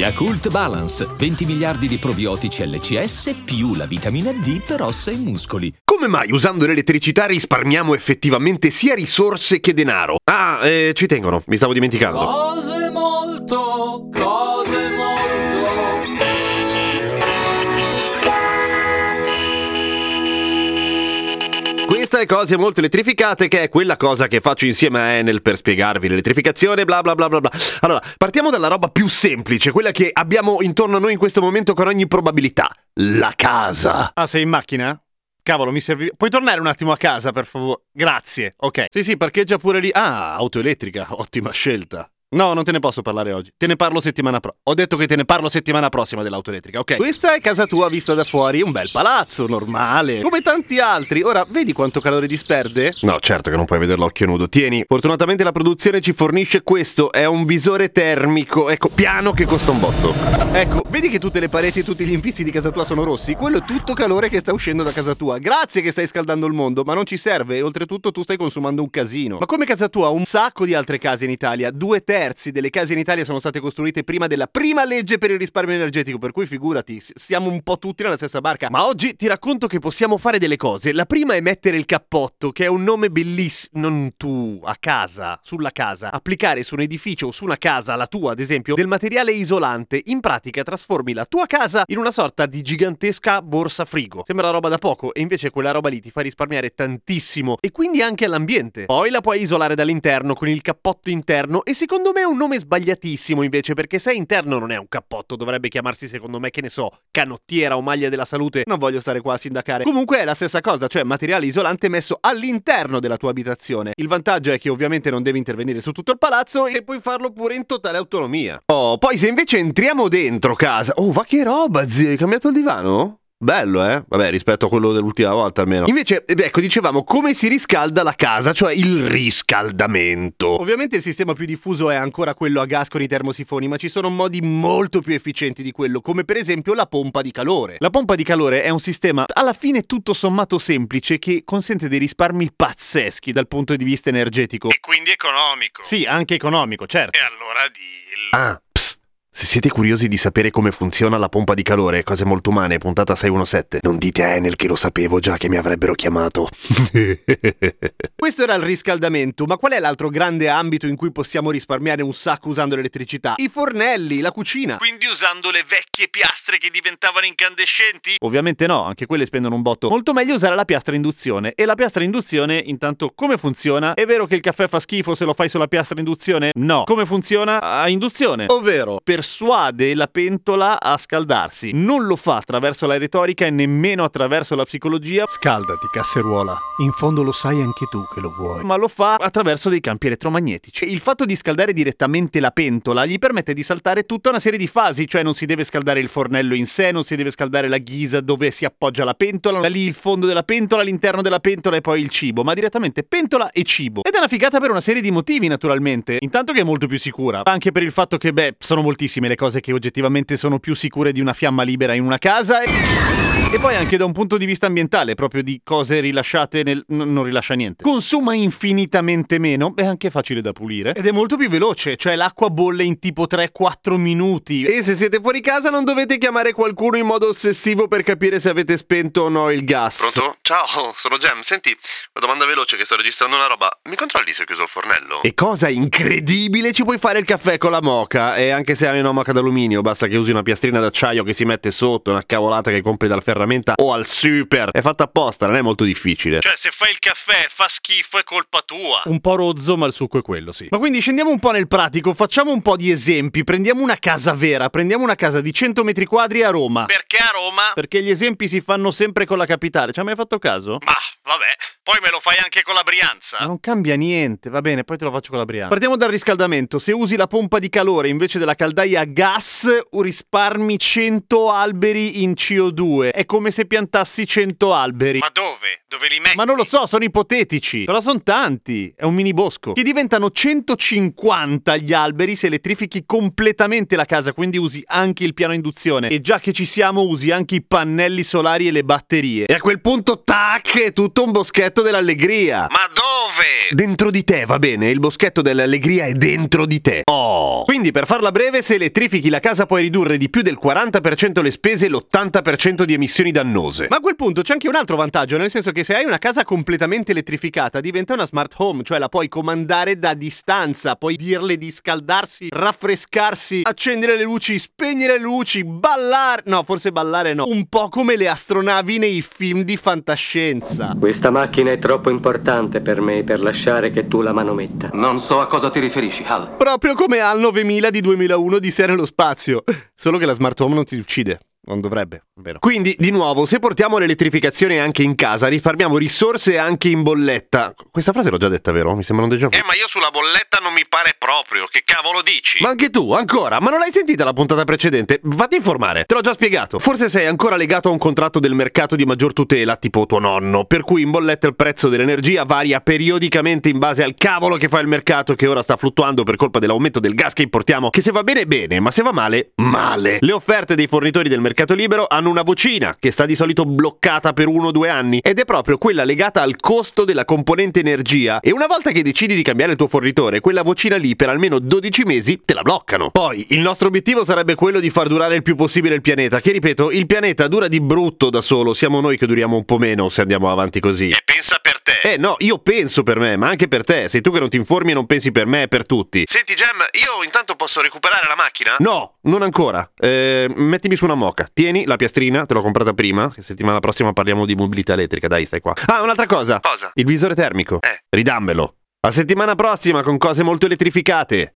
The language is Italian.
Yakult Balance, 20 miliardi di probiotici LCS più la vitamina D per ossa e muscoli. Come mai usando l'elettricità risparmiamo effettivamente sia risorse che denaro? Ah, eh, ci tengono, mi stavo dimenticando. Cose molto, cose Questa è Cose Molto Elettrificate, che è quella cosa che faccio insieme a Enel per spiegarvi l'elettrificazione, bla bla bla bla bla. Allora, partiamo dalla roba più semplice, quella che abbiamo intorno a noi in questo momento con ogni probabilità. La casa. Ah, sei in macchina? Cavolo, mi serve. Puoi tornare un attimo a casa, per favore? Grazie. Ok. Sì, sì, parcheggia pure lì. Ah, auto elettrica. Ottima scelta. No, non te ne posso parlare oggi. Te ne parlo settimana prossima. Ho detto che te ne parlo settimana prossima dell'auto elettrica, ok? Questa è casa tua vista da fuori, un bel palazzo, normale. Come tanti altri. Ora, vedi quanto calore disperde? No, certo che non puoi vederlo a occhio nudo. Tieni, fortunatamente la produzione ci fornisce questo. È un visore termico, ecco, piano che costa un botto. Ecco, vedi che tutte le pareti e tutti gli infissi di casa tua sono rossi? Quello è tutto calore che sta uscendo da casa tua. Grazie che stai scaldando il mondo, ma non ci serve e oltretutto tu stai consumando un casino. Ma come casa tua, un sacco di altre case in Italia, due terzi delle case in Italia sono state costruite prima della prima legge per il risparmio energetico, per cui figurati, siamo un po' tutti nella stessa barca. Ma oggi ti racconto che possiamo fare delle cose. La prima è mettere il cappotto, che è un nome bellissimo, non tu, a casa, sulla casa. Applicare su un edificio o su una casa, la tua ad esempio, del materiale isolante. In pratica trasformi la tua casa in una sorta di gigantesca borsa frigo. Sembra roba da poco e invece quella roba lì ti fa risparmiare tantissimo e quindi anche all'ambiente. Poi la puoi isolare dall'interno con il cappotto interno e secondo me è un nome sbagliatissimo invece perché se è interno non è un cappotto, dovrebbe chiamarsi secondo me che ne so, canottiera o maglia della salute. Non voglio stare qua a sindacare. Comunque è la stessa cosa, cioè materiale isolante messo all'interno della tua abitazione. Il vantaggio è che ovviamente non devi intervenire su tutto il palazzo e puoi farlo pure in totale autonomia. Oh, poi se invece entriamo dentro casa. Oh, va che roba, zio, hai cambiato il divano? Bello, eh? Vabbè, rispetto a quello dell'ultima volta almeno. Invece, eh, beh, ecco, dicevamo come si riscalda la casa, cioè il riscaldamento. Ovviamente il sistema più diffuso è ancora quello a gas con i termosifoni, ma ci sono modi molto più efficienti di quello, come per esempio la pompa di calore. La pompa di calore è un sistema alla fine tutto sommato semplice che consente dei risparmi pazzeschi dal punto di vista energetico. E quindi economico. Sì, anche economico, certo. E allora dillo. Ah. Se siete curiosi di sapere come funziona la pompa di calore, cose molto umane, puntata 617, non dite a Enel che lo sapevo già che mi avrebbero chiamato. Questo era il riscaldamento, ma qual è l'altro grande ambito in cui possiamo risparmiare un sacco usando l'elettricità? I fornelli, la cucina. Quindi usando le vecchie piastre che diventavano incandescenti? Ovviamente no, anche quelle spendono un botto. Molto meglio usare la piastra induzione. E la piastra induzione, intanto, come funziona? È vero che il caffè fa schifo se lo fai sulla piastra induzione? No. Come funziona? A induzione. Ovvero, persuade la pentola a scaldarsi. Non lo fa attraverso la retorica e nemmeno attraverso la psicologia. Scaldati, casseruola. In fondo lo sai anche tu che lo vuoi. ma lo fa attraverso dei campi elettromagnetici. Il fatto di scaldare direttamente la pentola gli permette di saltare tutta una serie di fasi, cioè non si deve scaldare il fornello in sé, non si deve scaldare la ghisa dove si appoggia la pentola, da lì il fondo della pentola, l'interno della pentola e poi il cibo, ma direttamente pentola e cibo. Ed è una figata per una serie di motivi, naturalmente. Intanto che è molto più sicura, anche per il fatto che, beh, sono moltissime le cose che oggettivamente sono più sicure di una fiamma libera in una casa e... E poi anche da un punto di vista ambientale, proprio di cose rilasciate nel... n- non rilascia niente. Consuma infinitamente meno, è anche facile da pulire. Ed è molto più veloce, cioè l'acqua bolle in tipo 3-4 minuti. E se siete fuori casa non dovete chiamare qualcuno in modo ossessivo per capire se avete spento o no il gas. Pronto? Ciao, sono Gem. Senti, una domanda veloce che sto registrando una roba. Mi controlli se ho chiuso il fornello? E cosa incredibile, ci puoi fare il caffè con la moca. E anche se hai una moca d'alluminio, basta che usi una piastrina d'acciaio che si mette sotto, una cavolata che compri dal ferramenta o al super. È fatta apposta, non è molto difficile. Cioè, se fai il caffè fa schifo è colpa tua. Un po' rozzo, ma il succo è quello, sì. Ma quindi scendiamo un po' nel pratico, facciamo un po' di esempi. Prendiamo una casa vera, prendiamo una casa di 100 metri quadri a Roma. Perché a Roma? Perché gli esempi si fanno sempre con la capitale. Ci hai mai fatto caso? Ma, vabbè. Poi me lo fai anche con la Brianza. Ma Non cambia niente, va bene, poi te lo faccio con la Brianza. Partiamo dal riscaldamento. Se usi la pompa di calore invece della caldaia a gas risparmi 100 alberi in CO2. È come se piantassi 100 alberi. Ma dove? Dove li metti? Ma non lo so, sono ipotetici. Però sono tanti. È un mini bosco. Che diventano 150 gli alberi se elettrifichi completamente la casa, quindi usi anche il piano induzione. E già che ci siamo, usi anche i pannelli solari e le batterie. E a quel punto, tac, è tutto un boschetto dell'allegria. Ma dove? Dentro di te, va bene? Il boschetto dell'allegria è dentro di te. Oh! Quindi, per farla breve, se elettrifichi la casa puoi ridurre di più del 40% le spese e l'80% di emissioni dannose. Ma a quel punto c'è anche un altro vantaggio, nel senso che se hai una casa completamente elettrificata diventa una smart home, cioè la puoi comandare da distanza, puoi dirle di scaldarsi, raffrescarsi, accendere le luci, spegnere le luci, ballare. No, forse ballare no. Un po' come le astronavi nei film di fantascienza. Questa macchina è troppo importante per me per lasciare che tu la manometta. Non so a cosa ti riferisci, Hal. Proprio come al 9000 di 2001 di Sé nello spazio. Solo che la smart home non ti uccide. Non dovrebbe, vero? Quindi, di nuovo, se portiamo l'elettrificazione anche in casa, risparmiamo risorse anche in bolletta. Questa frase l'ho già detta, vero? Mi sembra un déjà vu. Eh, ma io sulla bolletta non mi pare proprio. Che cavolo dici? Ma anche tu, ancora? Ma non l'hai sentita la puntata precedente? Vatti a informare, te l'ho già spiegato. Forse sei ancora legato a un contratto del mercato di maggior tutela, tipo tuo nonno, per cui in bolletta il prezzo dell'energia varia periodicamente in base al cavolo che fa il mercato che ora sta fluttuando per colpa dell'aumento del gas che importiamo, che se va bene bene, ma se va male, male. Le offerte dei fornitori del mercato libero hanno una vocina che sta di solito bloccata per uno o due anni ed è proprio quella legata al costo della componente energia e una volta che decidi di cambiare il tuo fornitore, quella vocina lì per almeno 12 mesi te la bloccano. Poi il nostro obiettivo sarebbe quello di far durare il più possibile il pianeta, che ripeto, il pianeta dura di brutto da solo, siamo noi che duriamo un po' meno se andiamo avanti così. E pensa per te. Eh no, io penso per me, ma anche per te, sei tu che non ti informi e non pensi per me e per tutti. Senti, Gem, io intanto posso recuperare la macchina? No, non ancora. Eh, mettimi su una moca. Tieni la piastrina, te l'ho comprata prima. Che settimana prossima parliamo di mobilità elettrica. Dai, stai qua. Ah, un'altra cosa. Cosa? Il visore termico. Eh. Ridammelo. A settimana prossima con cose molto elettrificate.